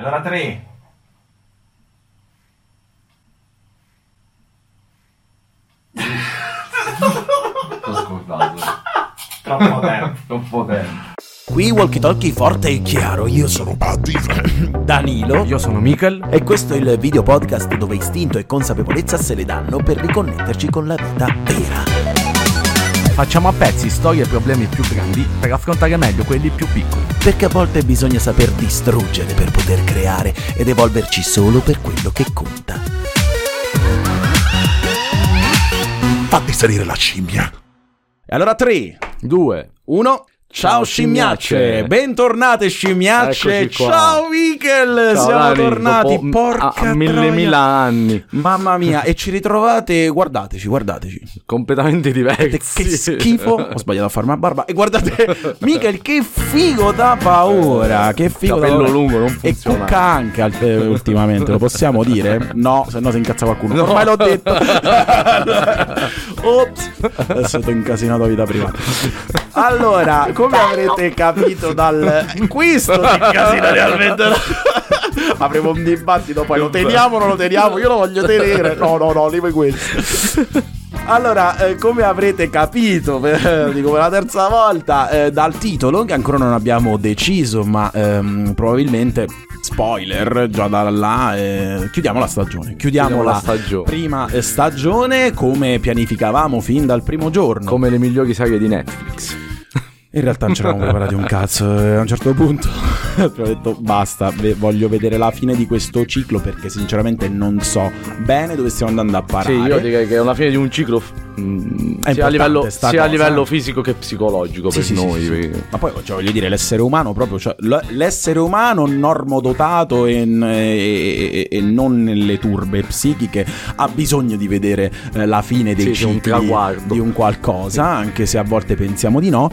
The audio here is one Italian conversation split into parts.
Allora 3. L'ho scordato. Troppo tempo. Troppo tempo. Qui Walkie Talkie forte e chiaro, io sono Buddy, Danilo Io sono Michael. e questo è il video podcast dove istinto e consapevolezza se le danno per riconnetterci con la vita vera. Facciamo a pezzi storie e problemi più grandi per affrontare meglio quelli più piccoli. Perché a volte bisogna saper distruggere per poter creare ed evolverci solo per quello che conta. Fatti salire la scimmia. E allora 3, 2, 1. Ciao scimmiacce, bentornate scimmiacce. Ciao Michael, Ciao, siamo Dani, tornati. Porca a, mille troia. mila anni. Mamma mia, e ci ritrovate, guardateci, guardateci. Completamente diversi. Che schifo. Ho sbagliato a farmi la barba. E guardate, Michael, che figo da paura. Che figo da Capello paura. lungo, non E cucca anche eh, ultimamente, lo possiamo dire? No, se no si incazza qualcuno. No. Ormai l'ho detto. Ops. Adesso ti ho incasinato vita privata. Allora, come avrete capito dal questo ti incasina realmente. Avremo un dibattito, poi lo teniamo o non lo teniamo? Io lo voglio tenere. No, no, no, lì questo. Allora, eh, come avrete capito, per, dico per la terza volta, eh, dal titolo, che ancora non abbiamo deciso, ma ehm, probabilmente, spoiler, già da là, eh, chiudiamo la stagione. Chiudiamo, Chiudiamo la, la stagione. prima eh, stagione come pianificavamo fin dal primo giorno. Come le migliori serie di Netflix. In realtà non ci eravamo preparati un cazzo. E a un certo punto abbiamo detto basta, ve- voglio vedere la fine di questo ciclo perché sinceramente non so bene dove stiamo andando a parare. Sì, io direi che è una fine di un ciclo mm, È sia, a livello, sia a livello eh. fisico che psicologico Sì, per sì, noi. sì, Ma poi cioè, voglio dire, l'essere umano proprio, cioè, l'essere umano normodotato e, e, e- non nelle turbe psichiche ha bisogno di vedere eh, la fine dei Sì, un cicli traguardo. di un qualcosa, anche se a volte pensiamo di no.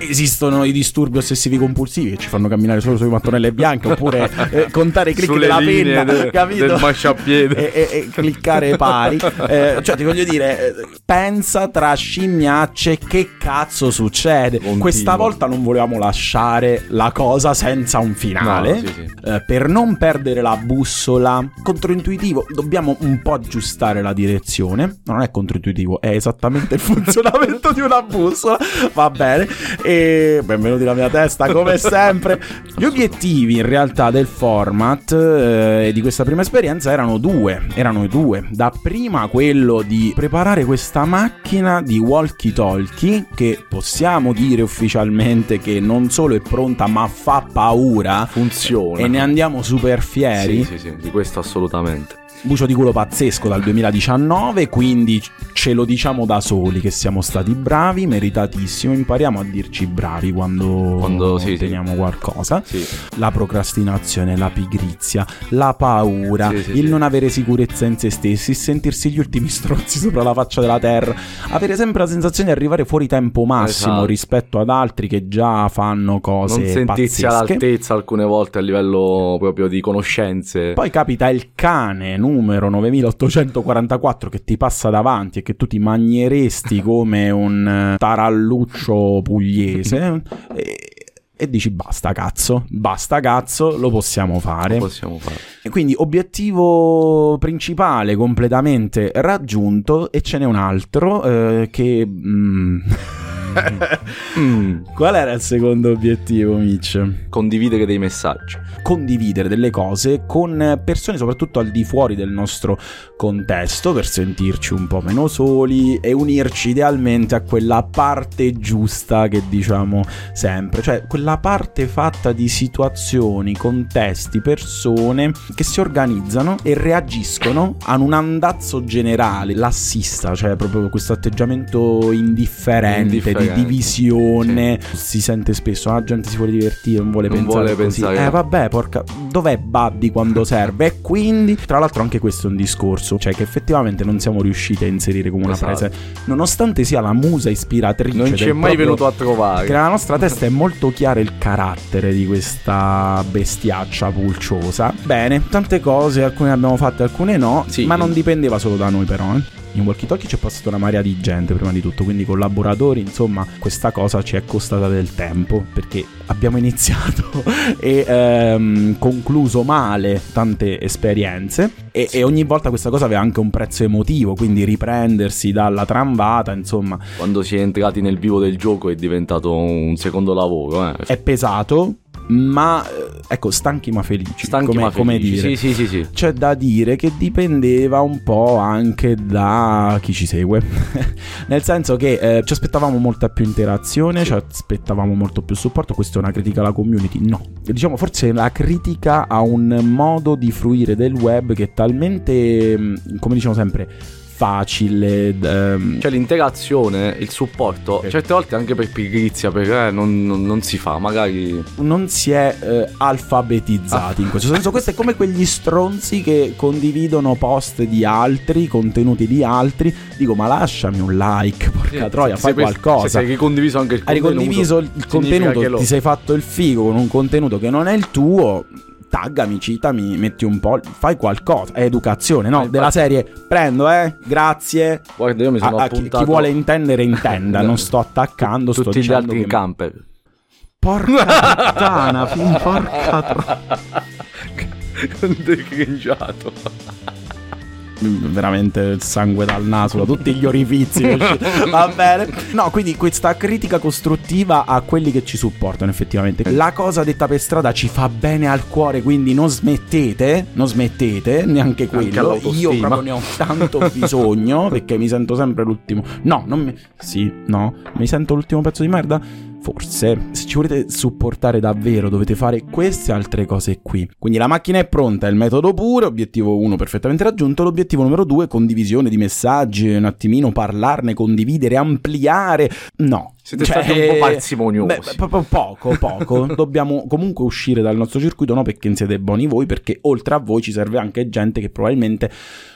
Esistono i disturbi ossessivi compulsivi che ci fanno camminare solo sulle mattonelle bianche oppure eh, contare i click Sulle della penna, de- capito? del marciapiede. e, e- e cliccare pari. Eh, cioè, ti voglio dire, pensa tra scimmiacce che cazzo succede. Continuo. Questa volta non volevamo lasciare la cosa senza un finale. No, sì, sì. Eh, per non perdere la bussola controintuitivo, dobbiamo un po' aggiustare la direzione. Non è controintuitivo, è esattamente il funzionamento di una bussola. Va bene. E benvenuti nella mia testa, come sempre. Gli obiettivi in realtà del format eh, e di questa prima esperienza erano due. Erano due. Dapprima quello di preparare questa macchina di walkie talkie che possiamo dire ufficialmente che non solo è pronta ma fa paura. Funziona. E ne andiamo super fieri. Sì, sì, sì, di questo assolutamente. Bucio di culo pazzesco dal 2019, quindi ce lo diciamo da soli che siamo stati bravi, meritatissimo. Impariamo a dirci bravi quando, Quando- sì, sì. otteniamo qualcosa. Sì. La procrastinazione, la pigrizia, la paura, Sì, sì, il sì. non avere sicurezza in se stessi, sentirsi gli ultimi stronzi sopra la faccia della terra, avere sempre la sensazione di arrivare fuori tempo massimo Esatto. rispetto ad altri che già fanno cose Non sentirsi pazzesche. all'altezza alcune volte a livello proprio di conoscenze. Poi capita il cane numero 9844 che ti passa davanti e che tu ti manieresti come un eh, taralluccio pugliese e, e dici basta cazzo, basta cazzo, lo possiamo fare. Lo possiamo fare. E quindi obiettivo principale completamente raggiunto e ce n'è un altro eh, che... mm, Mm, Qual era il secondo obiettivo, Mitch? condividere dei messaggi. condividere delle cose con persone soprattutto al di fuori del nostro contesto per sentirci un po' meno soli e unirci idealmente a quella parte giusta che diciamo sempre, cioè quella parte fatta di situazioni, contesti, persone che si organizzano e reagiscono a un andazzo generale, lassista, cioè proprio questo atteggiamento indifferente, Indifferente, di divisione, si sente spesso, "Ah, la gente si vuole divertire, non vuole Non pensare vuole così. pensare. Eh vabbè, porca, dov'è Buddy quando serve? E quindi, tra l'altro anche questo è un discorso, cioè che effettivamente non siamo riusciti a inserire come una Esatto. frase, nonostante sia la musa ispiratrice Non ci è mai venuto a trovare. che nella nostra testa è molto chiaro il carattere di questa bestiaccia pulciosa. Bene, tante cose, alcune abbiamo fatte, alcune no, Sì. ma non dipendeva solo da noi però, eh. In walkie talkie c'è passata una marea di gente prima di tutto, quindi collaboratori, insomma, questa cosa ci è costata del tempo perché abbiamo iniziato e ehm, concluso male tante esperienze e, e, ogni volta questa cosa aveva anche un prezzo emotivo, quindi riprendersi dalla tramvata, insomma. Quando si è entrati nel vivo del gioco è diventato un secondo lavoro. Eh. È pesato, ma eh, ecco, stanchi ma felici. Stanchi come, ma come felici. dire. Sì, sì, sì, sì. C'è da dire che dipendeva un po' anche da chi ci segue. Nel senso che eh, ci aspettavamo molta più interazione, ci aspettavamo molto più supporto. Questa è una critica alla community? No. Diciamo, forse la critica a un modo di fruire del web che è talmente, mm, come diciamo sempre, facile. Ehm... Cioè l'interazione, il supporto, Sì. certe volte anche per pigrizia, perché non, non- non si fa, magari... non si è eh, alfabetizzati in questo senso. Questo è come quegli stronzi che condividono post di altri, contenuti di altri. Dico, ma lasciami un like, porca troia, Se- fai qualcosa. Se hai ricondiviso anche il Hai contenuto. ricondiviso il contenuto, ti sei fatto il figo con un contenuto che non è il tuo. Taggami, citami, metti un po', fai qualcosa. È educazione, no? Infatti- Della serie prendo, eh, grazie. Guarda, io mi sono A- a chi, appuntato... chi vuole intendere, intenda. non sto attaccando, sto Tutti gli altri che- camper. Porca puttana, porca Decringiato. Veramente il sangue dal naso da tutti gli orifizi va bene. No quindi questa critica costruttiva a quelli che ci supportano effettivamente. La cosa detta per strada ci fa bene al cuore quindi non smettete non smettete neanche quello. io all'autostima. proprio ne ho tanto bisogno perché mi sento sempre l'ultimo. No non mi sì no? Mi sento l'ultimo pezzo di merda Forse, se ci volete supportare davvero dovete fare queste altre cose qui. Quindi la macchina è pronta, il metodo pure, obiettivo 1 perfettamente raggiunto, l'obiettivo numero 2 condivisione di messaggi, un attimino parlarne, condividere, ampliare. No. Siete stati un po' parsimoniosi. beh, proprio poco, poco. Dobbiamo comunque uscire dal nostro circuito, no perché siete buoni voi, perché oltre a voi ci serve anche gente che probabilmente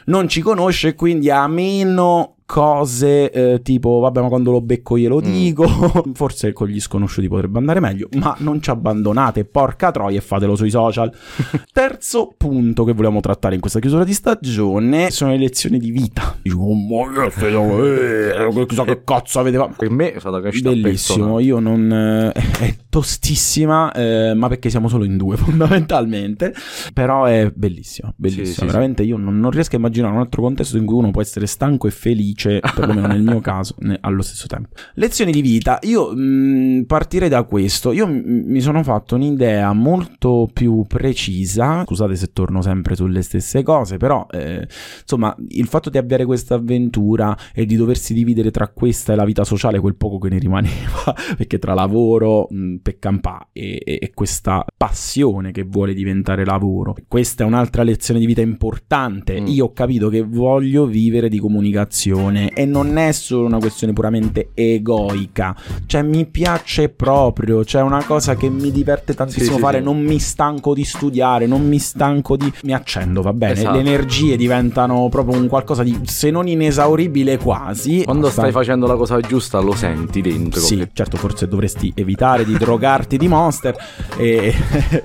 non ci conosce e quindi ha meno cose eh, tipo vabbè ma quando lo becco glielo dico. Forse con gli sconosciuti potrebbe andare meglio ma non ci abbandonate porca troia e fatelo sui social. Terzo punto che volevamo trattare in questa chiusura di stagione sono le lezioni di vita. Dico, "Oh, ma che siamo- eh, chissà che cazzo avete fatto Per me è stata crescita Bellissimo, personale. io non... eh, è tostissima, eh, ma perché siamo solo in due fondamentalmente, però è bellissimo, bellissimo, Sì, sì, veramente io non, non riesco a immaginare un altro contesto in cui uno può essere stanco e felice, perlomeno nel mio caso, ne- allo stesso tempo. Lezioni di vita, io mh, partirei da questo, io m- mi sono fatto un'idea molto più precisa, scusate se torno sempre sulle stesse cose, però eh, insomma il fatto di avviare questa avventura e di doversi dividere tra questa e la vita sociale quel poco che ne rimaneva perché tra lavoro mh, per campà e, e- e questa passione che vuole diventare lavoro. Questa è un'altra lezione di vita importante. Mm. io ho capito che voglio vivere di comunicazione e non è solo una questione puramente egoica cioè mi piace proprio c'è una cosa che mi diverte tantissimo Sì, fare sì. non mi stanco di studiare non mi stanco di mi accendo va bene Esatto. le energie diventano proprio un qualcosa di se non inesauribile quasi Quando stai facendo la cosa giusta lo senti dentro. Sì, che- certo, forse dovresti evitare di drogarti di monster e,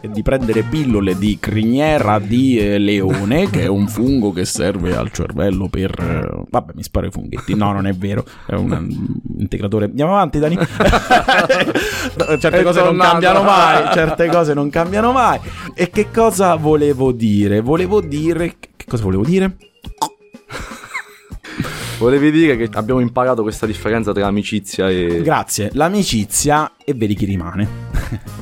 e di prendere pillole di criniera di eh, leone, che è un fungo che serve al cervello per... eh, vabbè, mi sparo i funghetti. No, non è vero, è un, integratore. Andiamo avanti, Dani. certe È cose non cambiano mai, certe cose non cambiano mai. E che cosa volevo dire? Volevo dire... Che cosa volevo dire? Volevi dire che abbiamo imparato questa differenza tra amicizia e... Grazie, l'amicizia e vedi chi rimane.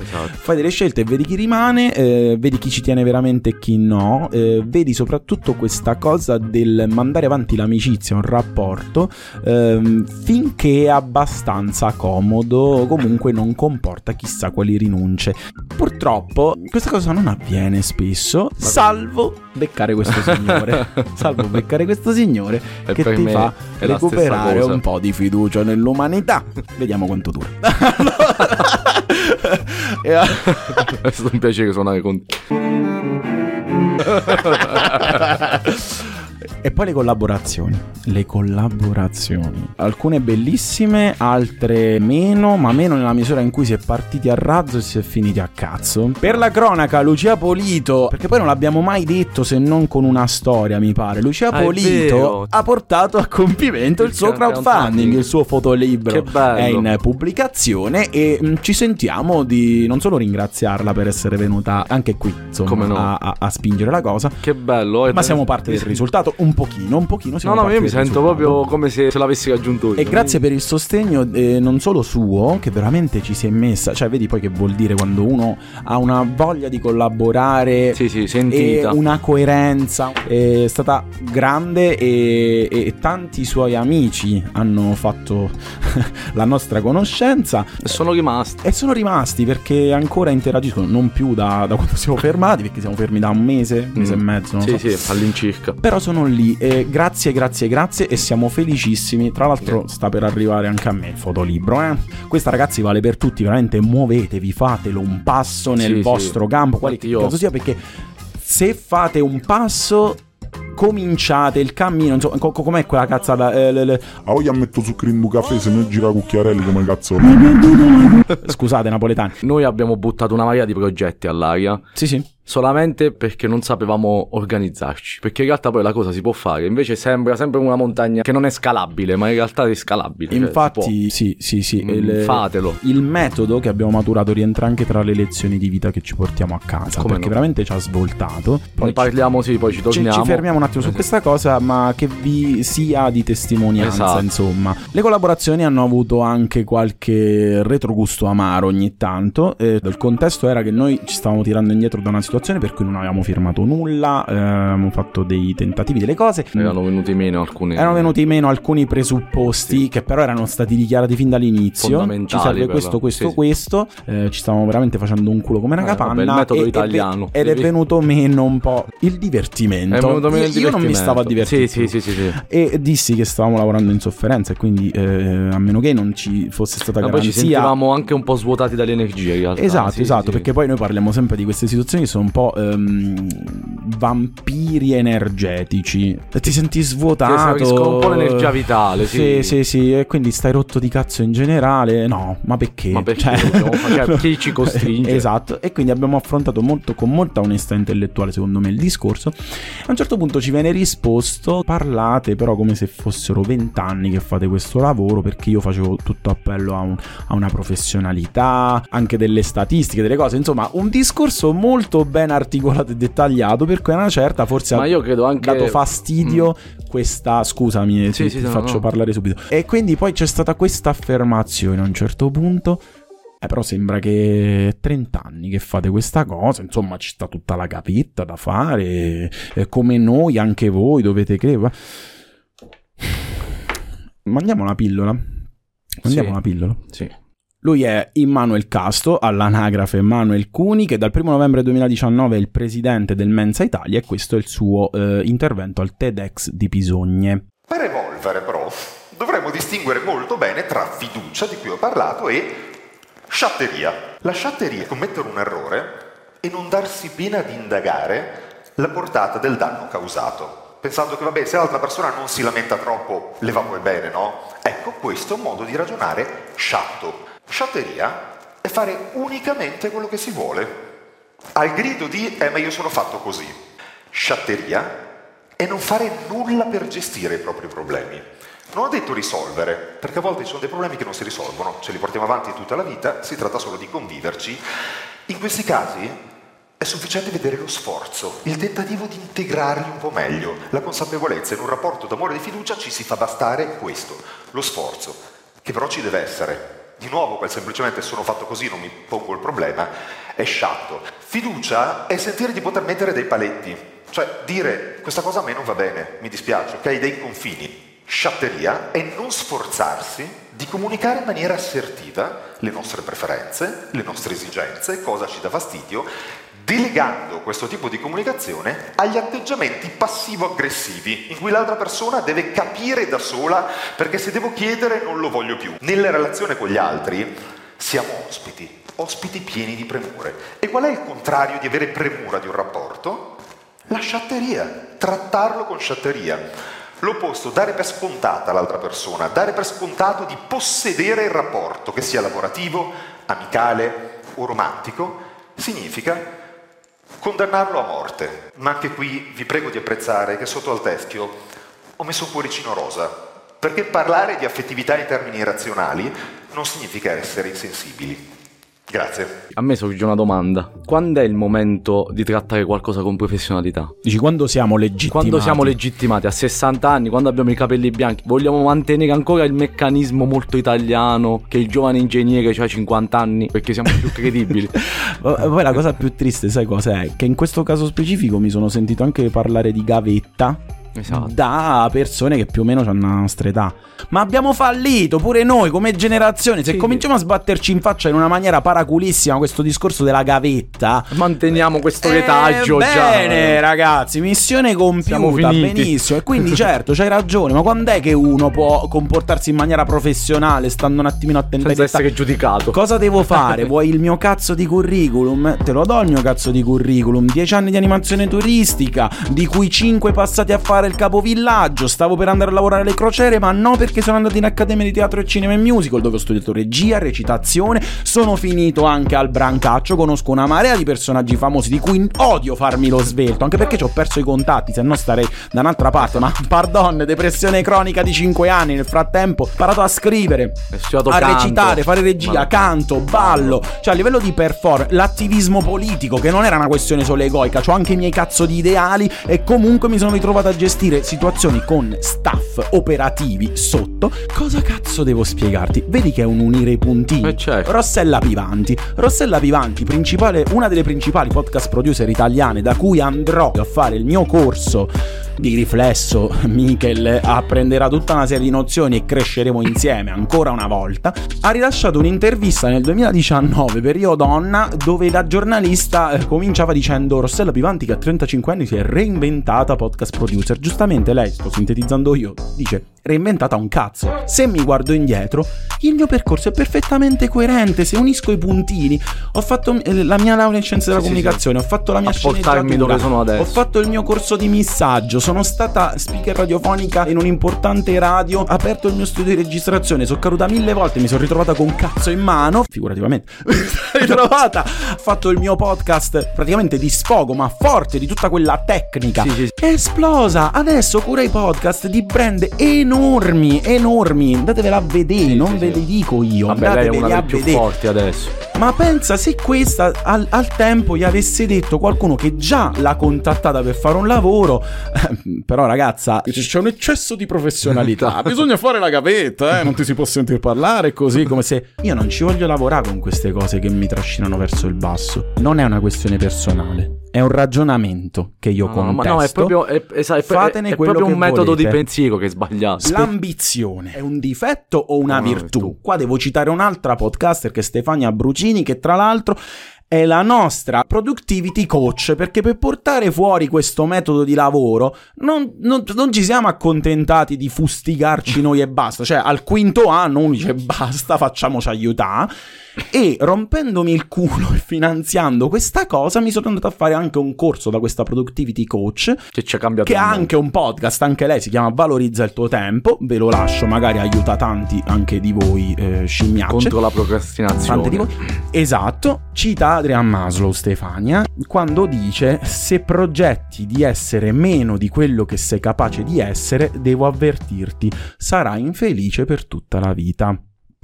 Esatto. Fai delle scelte e vedi chi rimane, eh, vedi chi ci tiene veramente e chi no, eh, vedi soprattutto questa cosa del mandare avanti l'amicizia, un rapporto, ehm, finché è abbastanza comodo, comunque non comporta chissà quali rinunce. Purtroppo questa cosa non avviene spesso, salvo beccare questo signore, salvo beccare questo signore E che ti fa recuperare un po' di fiducia nell'umanità. Vediamo quanto dura. E- È stato un piacere suonare con te. E poi le collaborazioni. Le collaborazioni. Alcune bellissime, altre meno, ma meno nella misura in cui si è partiti a razzo e si è finiti a cazzo. Per la cronaca, Lucia Polito, perché poi non l'abbiamo mai detto se non con una storia, mi pare. Lucia Ah, Polito ha portato a compimento il, Il suo crowdfunding. il suo fotolibro Che bello. è in pubblicazione e mh, ci sentiamo di non solo ringraziarla per essere venuta anche qui, insomma, no. a, a- a spingere la cosa, Che bello. eh. ma siamo parte del risultato, un pochino, un pochino No, siamo no, parte io mi sento risultato. proprio come se ce l'avessi raggiunto io. E grazie per il sostegno eh, non solo suo, che veramente ci si è messa, cioè vedi poi che vuol dire quando uno ha una voglia di collaborare Sì, sì, e sentita. una coerenza, è stata grande e, e tanti suoi amici hanno fatto la nostra conoscenza E sono rimasti. e sono rimasti perché ancora interagiscono, non più da, da quando siamo fermati, perché siamo fermi da un mese, mese e Mm. mezzo, non Sì, so. sì, all'incirca. Però sono lì, e grazie, grazie, grazie e siamo felicissimi. Tra l'altro sta per arrivare anche a me il fotolibro. Eh? Questa ragazzi vale per tutti, veramente muovetevi, fatelo un passo nel Sì, vostro sì. campo, quale io- caso sia, perché se fate un passo cominciate il cammino, insomma, co- co- com'è quella cazzata? Eh, le- le- A voglia metto zucchero in un caffè se mi gira cucchiarelli come cazzo. Scusate napoletani. Noi abbiamo buttato una marea di progetti all'aria. Sì, sì. Solamente perché non sapevamo organizzarci. Perché in realtà poi la cosa si può fare. Invece sembra sempre una montagna che non è scalabile, ma in realtà è scalabile. cioè, Infatti, sì, sì, sì. Mm, il- fatelo. Il metodo che abbiamo maturato rientra anche tra le lezioni di vita che ci portiamo a casa. Come perché no? veramente ci ha svoltato. può. Ne parliamo, sì, poi ci Ci, torniamo. ci fermiamo un attimo su Eh, questa cosa, ma che vi sia di testimonianza, Esatto. insomma. Le collaborazioni hanno avuto anche qualche retrogusto amaro ogni tanto. Eh, il contesto era che noi ci stavamo tirando indietro da una situazione per cui non avevamo firmato nulla, avevamo fatto dei tentativi, delle cose. Erano venuti meno alcune. Erano venuti meno alcuni presupposti che però erano stati dichiarati fin dall'inizio. Ci serve per questo, questo, sì, sì. questo. Eh, ci stavamo veramente facendo un culo come una Eh, capanna. vabbè, il metodo e- italiano. Ed è Sì. venuto meno un po' il divertimento. È venuto meno io, il io non mi divertimento. stavo a divertire. Sì, sì, sì, sì, sì. E dissi che stavamo lavorando in sofferenza e quindi eh, a meno che non ci fosse stata Ma poi ci garanzia sentivamo anche un po' svuotati dalle energie. Esatto, Sì, esatto, sì. perché poi noi parliamo sempre di queste situazioni che sono un po' ehm, vampiri energetici. Ti senti svuotato. Ti esauriscono un po' l'energia vitale, sì. Sì, sì, sì, e quindi stai rotto di cazzo in generale. No, ma perché? Ma perché cioè, chi ci costringe? esatto, e quindi abbiamo affrontato molto con molta onestà intellettuale, secondo me, il discorso. A un certo punto ci viene risposto: parlate però come se fossero vent'anni che fate questo lavoro, perché io facevo tutto appello a, un- a una professionalità, anche delle statistiche, delle cose, insomma, un discorso molto ben articolato e dettagliato, per cui a una certa forse Ma io credo anche dato fastidio questa scusami Sì, ti, sì, ti no, faccio no. parlare subito e quindi poi c'è stata questa affermazione a un certo punto eh, però sembra che è 30 anni che fate questa cosa, insomma ci sta tutta la capetta da fare, eh, come noi, anche voi dovete credere. Mandiamo una pillola. Mandiamo Sì. una pillola. Sì. Lui è Immanuel Casto, all'anagrafe Manuel Cuni, che dal 1 novembre 2019 è il presidente del Mensa Italia e questo è il suo eh, intervento al TEDx di Pisogne. Per evolvere però dovremmo distinguere molto bene tra fiducia, di cui ho parlato, e sciatteria. La sciatteria è commettere un errore e non darsi pena di indagare la portata del danno causato, pensando che vabbè se l'altra persona non si lamenta troppo le va poi bene, no? Ecco, questo è un modo di ragionare sciatto. Sciatteria è fare unicamente quello che si vuole, al grido di eh ma io sono fatto così. Sciatteria è non fare nulla per gestire i propri problemi. Non ho detto risolvere, perché a volte ci sono dei problemi che non si risolvono, ce li portiamo avanti tutta la vita, si tratta solo di conviverci. In questi casi è sufficiente vedere lo sforzo, il tentativo di integrarli un po' meglio. La consapevolezza in un rapporto d'amore e di fiducia ci si fa bastare questo, lo sforzo, che però ci deve essere. Di nuovo, quel semplicemente sono fatto così, non mi pongo il problema, è sciatto. Fiducia è sentire di poter mettere dei paletti, cioè dire questa cosa a me non va bene, mi dispiace, ok? Dei confini. Sciatteria è non sforzarsi di comunicare in maniera assertiva le nostre preferenze, le nostre esigenze, cosa ci dà fastidio, delegando questo tipo di comunicazione agli atteggiamenti passivo-aggressivi, in cui l'altra persona deve capire da sola perché se devo chiedere non lo voglio più. Nella relazione con gli altri siamo ospiti, ospiti pieni di premure. E qual è il contrario di avere premura di un rapporto? La sciatteria, trattarlo con sciatteria. L'opposto, dare per scontata l'altra persona, dare per scontato di possedere il rapporto, che sia lavorativo, amicale o romantico, significa condannarlo a morte. Ma anche qui vi prego di apprezzare che sotto al teschio ho messo un cuoricino rosa, perché parlare di affettività in termini razionali non significa essere insensibili. Grazie. A me sorge una domanda. Quando è il momento di trattare qualcosa con professionalità? Dici quando siamo legittimati? Quando siamo legittimati a 60 anni, quando abbiamo i capelli bianchi, vogliamo mantenere ancora il meccanismo molto italiano che il giovane ingegnere ha 50 anni perché siamo più credibili. Poi la cosa più triste, sai cos'è? Che in questo caso specifico mi sono sentito anche parlare di gavetta Esatto. da persone che più o meno hanno la nostra età. Ma abbiamo fallito pure noi come generazione. Se Sì. cominciamo a sbatterci in faccia in una maniera paraculissima questo discorso della gavetta. Manteniamo questo Eh, retaggio bene, già. ragazzi, missione compiuta, benissimo. E quindi certo, c'hai ragione, ma quando è che uno può comportarsi in maniera professionale, stando un attimino attento Senza essere giudicato. Cosa devo fare? Vuoi il mio cazzo di curriculum? Te lo do il mio cazzo di curriculum. 10 anni di animazione turistica, di cui 5 passati a fare il capovillaggio. Stavo per andare a lavorare alle crociere, ma no, perché sono andato in accademia di teatro e cinema e musical, dove ho studiato regia, recitazione. Sono finito anche al brancaccio. Conosco una marea di personaggi famosi di cui odio farmi lo svelto, anche perché ci ho perso i contatti, se no starei da un'altra parte. Ma pardon, depressione cronica di 5 anni. Nel frattempo ho imparato a scrivere a canto. recitare, fare regia, Ma- canto, ballo, cioè a livello di performance, l'attivismo politico, che non era una questione solo egoica, ho anche i miei cazzo di ideali e comunque mi sono ritrovato a gestire situazioni con staff operativi sotto. Cosa cazzo devo spiegarti? Vedi che è un unire i puntini. Eh, certo. Rossella Pivanti. Rossella Pivanti, principale, una delle principali podcast producer italiane da cui andrò a fare il mio corso di riflesso. Michel apprenderà tutta una serie di nozioni e cresceremo insieme ancora una volta. Ha rilasciato un'intervista nel 2019 per Io Donna dove la giornalista eh, cominciava dicendo Rossella Pivanti che a 35 anni si è reinventata podcast producer. Giustamente lei, sto sintetizzando io, dice reinventata un cazzo. Se mi guardo indietro, il mio percorso è perfettamente coerente. Se unisco i puntini, ho fatto eh, la mia laurea in scienze della Sì, sì, comunicazione, ho fatto la mia sceneggiatura, dove sono adesso. ho fatto il mio corso di missaggio, sono stata speaker radiofonica in un'importante radio, ho aperto il mio studio di registrazione, sono caduta mille volte, mi sono ritrovata con un cazzo in mano, figurativamente, mi sono ritrovata, ho fatto il mio podcast praticamente di sfogo, ma forte di tutta quella tecnica. Sì, sì. È esplosa, adesso cura i podcast di brand enormi, enormi, andatevela a vedere, non sì, ve sì. li dico io, Vabbè, lei è una a delle più vedere. forti adesso. Ma pensa se questa al, al tempo gli avesse detto qualcuno che già l'ha contattata per fare un lavoro. eh, Però, ragazza, c'è un eccesso di professionalità. Bisogna fare la gavetta, eh? Non ti si può sentire parlare così come se. Io non ci voglio lavorare con queste cose che mi trascinano verso il basso. Non è una questione personale. È un ragionamento che io No, no, contesto. no, è proprio, è, è- è- è proprio un metodo di volete. pensiero che è sbagliato. L'ambizione è un difetto o una Una virtù? virtù. Qua devo citare un'altra podcaster che è Stefania Brucini, che tra l'altro è la nostra productivity coach, perché per portare fuori questo metodo di lavoro non, non- non ci siamo accontentati di fustigarci noi e basta, cioè al quinto anno uno dice basta, facciamoci aiutare. E rompendomi il culo e finanziando questa cosa, mi sono andato a fare anche un corso da questa productivity coach Che ci ha cambiato che ha anche un podcast, anche lei si chiama Valorizza il tuo tempo, ve lo lascio, magari aiuta tanti anche di voi eh, scimmiacce. contro la procrastinazione. Esatto, cita Adrian Maslow Stefania quando dice se progetti di essere meno di quello che sei capace di essere, devo avvertirti, sarai infelice per tutta la vita.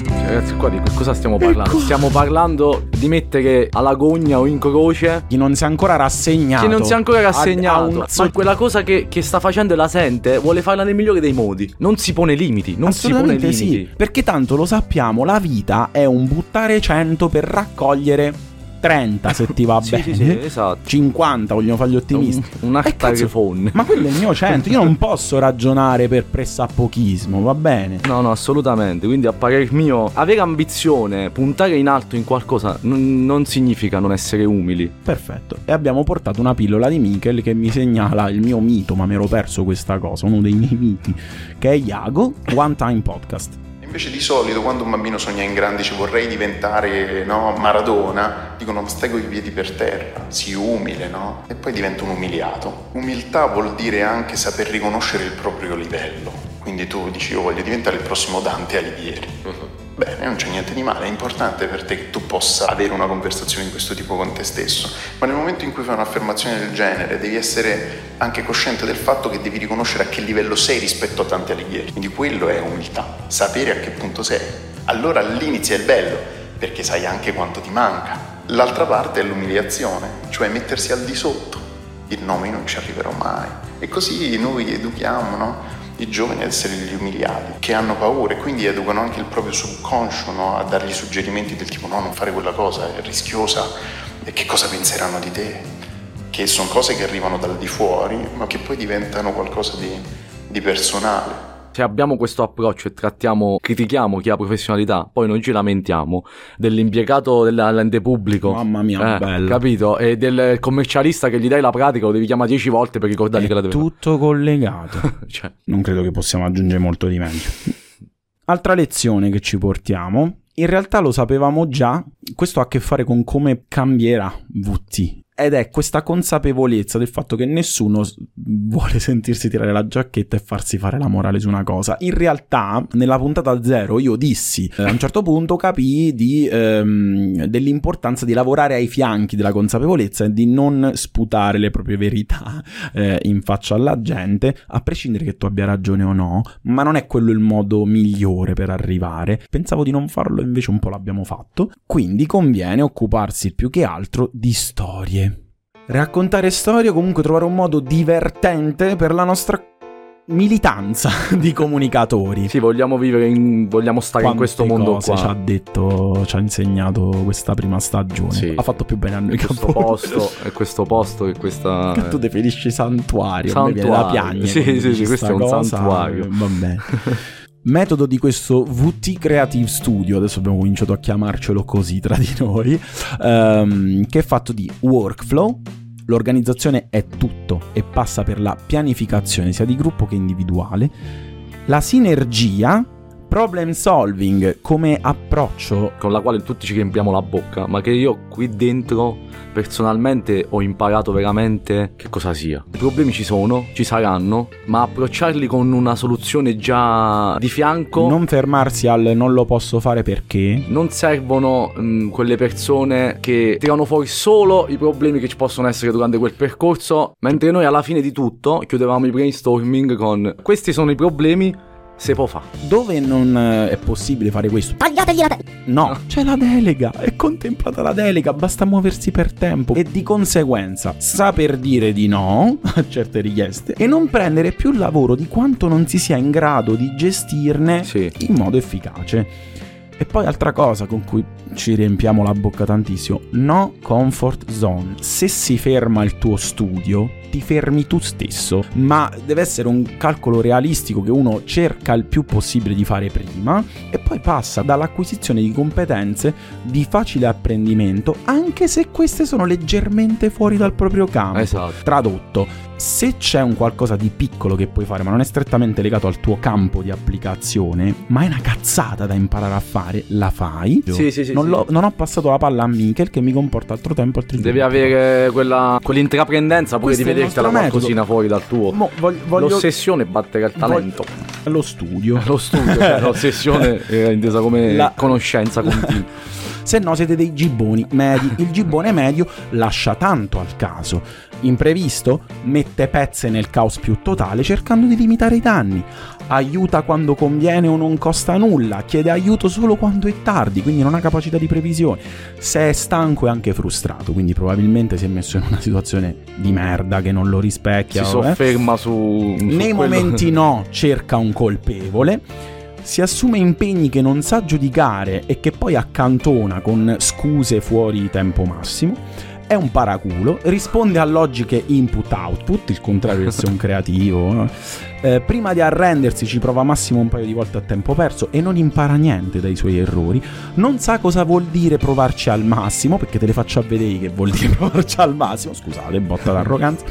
Cioè, Ragazzi, qua di che cosa stiamo parlando? Stiamo parlando di mettere alla gogna o in croce Chi non si è ancora rassegnato. chi non si è ancora a- rassegnato. a un- Ma quella cosa che, che sta facendo e la sente, vuole farla nel migliore dei modi. Non si pone limiti. Non si pone limiti. sì, perché tanto lo sappiamo, la vita è un buttare 100 per raccogliere 30 se ti va Sì, bene. sì, sì, esatto. 50, vogliono fare gli ottimisti. Un, un Eh, cazzo, phone. Ma quello è il mio 100, io non posso ragionare per pressapochismo, va bene? No, no, assolutamente. Quindi, a parer mio, avere ambizione, puntare in alto in qualcosa, n- non significa non essere umili. Perfetto. E abbiamo portato una pillola di Michel che mi segnala il mio mito, ma mi ero perso questa cosa, uno dei miei miti, che è Iago, One Time Podcast. Invece di solito quando un bambino sogna in grande dice vorrei diventare no, Maradona, dicono stai con i piedi per terra, si umile, no? E poi diventa un umiliato. Umiltà vuol dire anche saper riconoscere il proprio livello. Quindi tu dici io voglio diventare il prossimo Dante Alighieri. Bene, non c'è niente di male, è importante per te che tu possa avere una conversazione di questo tipo con te stesso, ma nel momento in cui fai un'affermazione del genere devi essere anche cosciente del fatto che devi riconoscere a che livello sei rispetto a Dante Alighieri. Quindi quello è umiltà, sapere a che punto sei. Allora lì inizia il bello, perché sai anche quanto ti manca. L'altra parte è l'umiliazione, cioè mettersi al di sotto. Il nome non ci arriverò mai. E così noi educhiamo, no? I giovani ad essere gli umiliati, che hanno paura e quindi educano anche il proprio subconscio no? a dargli suggerimenti del tipo no, non fare quella cosa, è rischiosa e che cosa penseranno di te, che sono cose che arrivano dal di fuori ma che poi diventano qualcosa di, di personale. Se abbiamo questo approccio e trattiamo, critichiamo chi ha professionalità, poi non ci lamentiamo dell'impiegato dell'ente pubblico. Mamma mia, eh, bello. Capito? E del commercialista che gli dai la pratica, lo devi chiamare dieci volte per ricordargli che la deve tutto collegato. Cioè, non credo che possiamo aggiungere molto di meglio. Altra lezione che ci portiamo, in realtà lo sapevamo già, questo ha a che fare con come cambierà VT. Ed è questa consapevolezza del fatto che nessuno vuole sentirsi tirare la giacchetta e farsi fare la morale su una cosa. In realtà, nella puntata zero, io dissi, eh, a un certo punto capii di, ehm, dell'importanza di lavorare ai fianchi della consapevolezza e di non sputare le proprie verità eh, in faccia alla gente, a prescindere che tu abbia ragione o no, ma non è quello il modo migliore per arrivare. Pensavo di non farlo, invece un po' l'abbiamo fatto. Quindi conviene occuparsi più che altro di storie. Raccontare storie o comunque trovare un modo divertente per la nostra militanza di comunicatori. sì, vogliamo vivere in. vogliamo stare in Quante questo mondo cose ci ha qua. detto, ci ha insegnato questa prima stagione. Sì. Ha fatto più bene a noi che a Questo posto e questo posto e questa. Che tu definisci santuario, viene da Santuario. piangere. Sì, sì, sì, questo è un cosa, santuario. Vabbè. Metodo di questo VT Creative Studio, adesso abbiamo cominciato a chiamarcelo così tra di noi, ehm, che è fatto di workflow. L'organizzazione è tutto e passa per la pianificazione sia di gruppo che individuale, la sinergia, problem solving come approccio con la quale tutti ci riempiamo la bocca, ma che io qui dentro personalmente ho imparato veramente che cosa sia. I problemi ci sono, ci saranno, ma approcciarli con una soluzione già di fianco non fermarsi al non lo posso fare perché non servono mh, quelle persone che tirano fuori solo i problemi che ci possono essere durante quel percorso, mentre noi alla fine di tutto chiudevamo i brainstorming con questi sono i problemi, se può fare. Dove non eh, è possibile fare questo? Tagliategli la delega! No, c'è la delega, è contemplata la delega, basta muoversi per tempo e di conseguenza saper dire di no a certe richieste e non prendere più lavoro di quanto non si sia in grado di gestirne Sì. in modo efficace. E poi altra cosa con cui ci riempiamo la bocca tantissimo, no comfort zone. Se si ferma il tuo studio, ti fermi tu stesso, ma deve essere un calcolo realistico che uno cerca il più possibile di fare prima e poi passa dall'acquisizione di competenze di facile apprendimento, anche se queste sono leggermente fuori dal proprio campo. Esatto. Tradotto, se c'è un qualcosa di piccolo che puoi fare, ma non è strettamente legato al tuo campo di applicazione, ma è una cazzata da imparare a fare, la fai. Sì, sì, sì, non, sì. l'ho- non ho passato la palla a Michael che mi comporta altro tempo, altri Devi tempi. avere quella, quell'intraprendenza pure Questo di vedertela qualcosina fuori dal tuo. Mo voglio, voglio L'ossessione battere il talento. lo studio. Lo studio, cioè, l'ossessione è intesa come La- conoscenza continua. Se no siete dei gibboni medi. Il gibbone medio lascia tanto al caso. Imprevisto mette pezze nel caos più totale cercando di limitare i danni. Aiuta quando conviene o non costa nulla, chiede aiuto solo quando è tardi, quindi non ha capacità di previsione. Se è stanco è anche frustrato, quindi probabilmente si è messo in una situazione di merda che non lo rispecchia. Si eh. sofferma su. su Nei quello- momenti no, cerca un colpevole. Si assume impegni che non sa giudicare e che poi accantona con scuse fuori tempo massimo. È un paraculo, risponde a logiche input-output, il contrario di essere un creativo. no? Eh, prima di arrendersi ci prova massimo un paio di volte a tempo perso e non impara niente dai suoi errori. Non sa cosa vuol dire provarci al massimo, perché te le faccio a vedere che vuol dire provarci al massimo. Scusate, botta d'arroganza.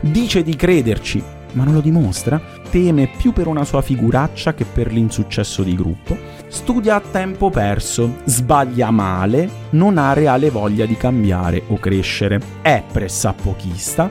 Dice di crederci, ma non lo dimostra. Teme più per una sua figuraccia che per l'insuccesso di gruppo. Studia a tempo perso, sbaglia male, non ha reale voglia di cambiare o crescere. È pressappochista,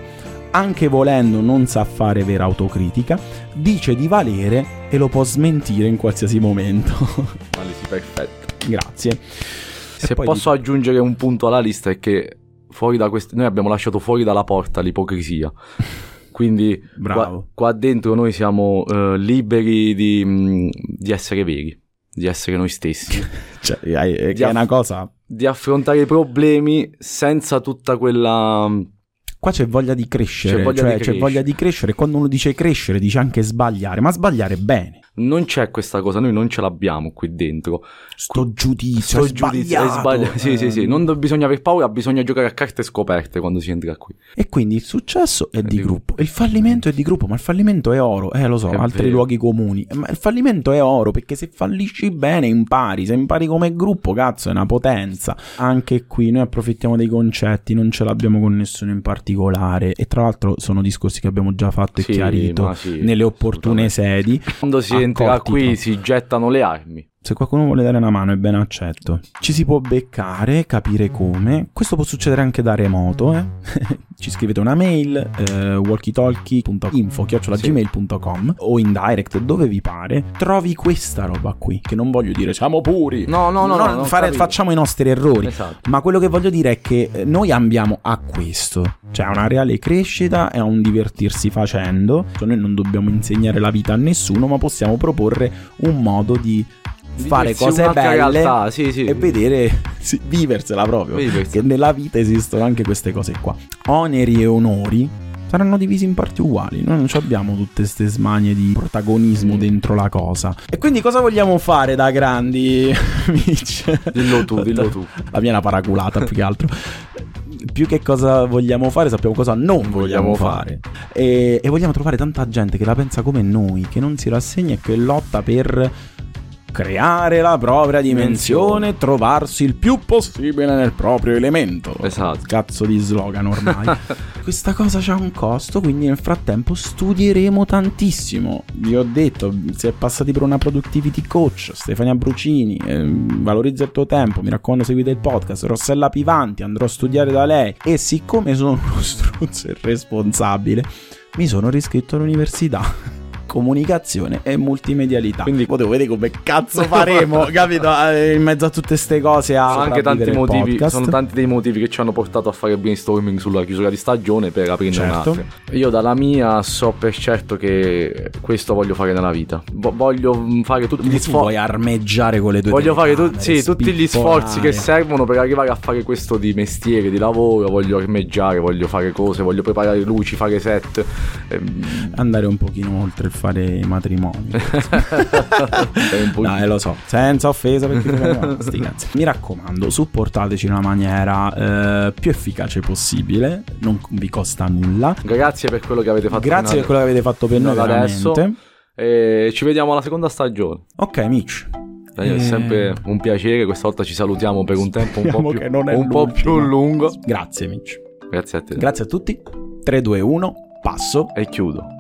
anche volendo non sa fare vera autocritica, dice di valere e lo può smentire in qualsiasi momento. Analisi perfetta. Grazie. Se posso aggiungere un punto alla lista è che fuori da queste... noi abbiamo lasciato fuori dalla porta l'ipocrisia. Quindi Bravo. Qua, qua dentro noi siamo eh, liberi di, mh, di essere veri, di essere noi stessi, Cioè, è, è- Di è aff- una cosa. di affrontare i problemi senza tutta quella... Qua c'è voglia di crescere, C'è voglia cioè di c'è crescere. voglia di crescere. Quando uno dice crescere, dice anche sbagliare, ma sbagliare bene. Non c'è questa cosa, noi non ce l'abbiamo qui dentro. Sto giudizio, è Sto giudizio è sbagliato. sbagliato. Sì, sì, sì. Eh, Non do- bisogna aver paura, bisogna giocare a carte scoperte quando si entra qui. E quindi il successo è di di gruppo, il fallimento è di gruppo, ma il fallimento è oro, eh lo so, È altri vero. luoghi comuni, ma il fallimento è oro perché se fallisci bene impari, se impari come gruppo, cazzo, è una potenza. Anche qui noi approfittiamo dei concetti, non ce l'abbiamo con nessuno in particolare e tra l'altro sono discorsi che abbiamo già fatto e Sì, chiarito sì, nelle opportune sedi. Quando si Accorti, entra qui proprio. si gettano le armi. Se qualcuno vuole dare una mano è ben accetto. Ci si può beccare, capire come. Questo può succedere anche da remoto, eh. Ci scrivete una mail, eh, walkietalkie.info-gmail.com o in direct, dove vi pare. Trovi questa roba qui, che non voglio dire siamo puri. No, no, no, no, non fare- facciamo i nostri errori. Esatto. Ma quello che voglio dire è che eh, noi ambiamo a questo, cioè a una reale crescita e a un divertirsi facendo. Cioè, noi non dobbiamo insegnare la vita a nessuno, ma possiamo proporre un modo di fare cose belle realtà, sì, sì. e vedere, sì, viversela proprio. Viversi. Che nella vita esistono anche queste cose qua. Oneri e onori saranno divisi in parti uguali. Noi non ci abbiamo tutte queste smanie di protagonismo dentro la cosa. E quindi cosa vogliamo fare da grandi, Mitch? Dillo tu, dillo tu. La mia è una paraculata più che altro. Più che cosa vogliamo fare, sappiamo cosa non vogliamo, Vogliamo fare. E, e vogliamo trovare tanta gente che la pensa come noi, che non si rassegna e che lotta per creare la propria dimensione, trovarsi il più possibile nel proprio elemento. Esatto. Cazzo di slogan ormai. Questa cosa c'ha un costo, quindi nel frattempo studieremo tantissimo. Vi ho detto, si è passati per una productivity coach, Stefania Brucini, ehm, valorizza il tuo tempo, mi raccomando seguite il podcast, Rossella Pivanti, andrò a studiare da lei e siccome sono uno struzzo irresponsabile, mi sono riscritto all'università. Comunicazione e multimedialità. Quindi potevo vedere come cazzo faremo, capito? Eh, In mezzo a tutte queste cose a Sono anche tanti motivi, podcast. sono tanti dei motivi che ci hanno portato a fare brainstorming sulla chiusura di stagione per aprire Certo. un'altra. Io dalla mia so per certo che questo voglio fare nella vita. Vo- voglio mm, fare tutti gli Quindi tu vuoi sforzi. armeggiare con le tue Voglio fare tu- sì, tutti gli sforzi che servono per arrivare a fare questo di mestiere, di lavoro. Voglio armeggiare, voglio fare cose, voglio preparare luci, fare set. Ehm, andare un pochino oltre il matrimonio. Fare un po' No, eh, lo so, senza offesa perché sti cazzi. Mi raccomando, supportateci in una maniera eh, più efficace possibile, non vi costa nulla. Grazie per quello che avete fatto. Grazie per quello che avete fatto per noi ad adesso. E ci vediamo alla seconda stagione. Ok, Mitch. Dai, È Eh, sempre un piacere. Questa volta ci salutiamo per un tempo un po' più, che non è un po' più lungo. Grazie Mitch. Grazie a te. Grazie a tutti. 3 2 1 passo. e chiudo.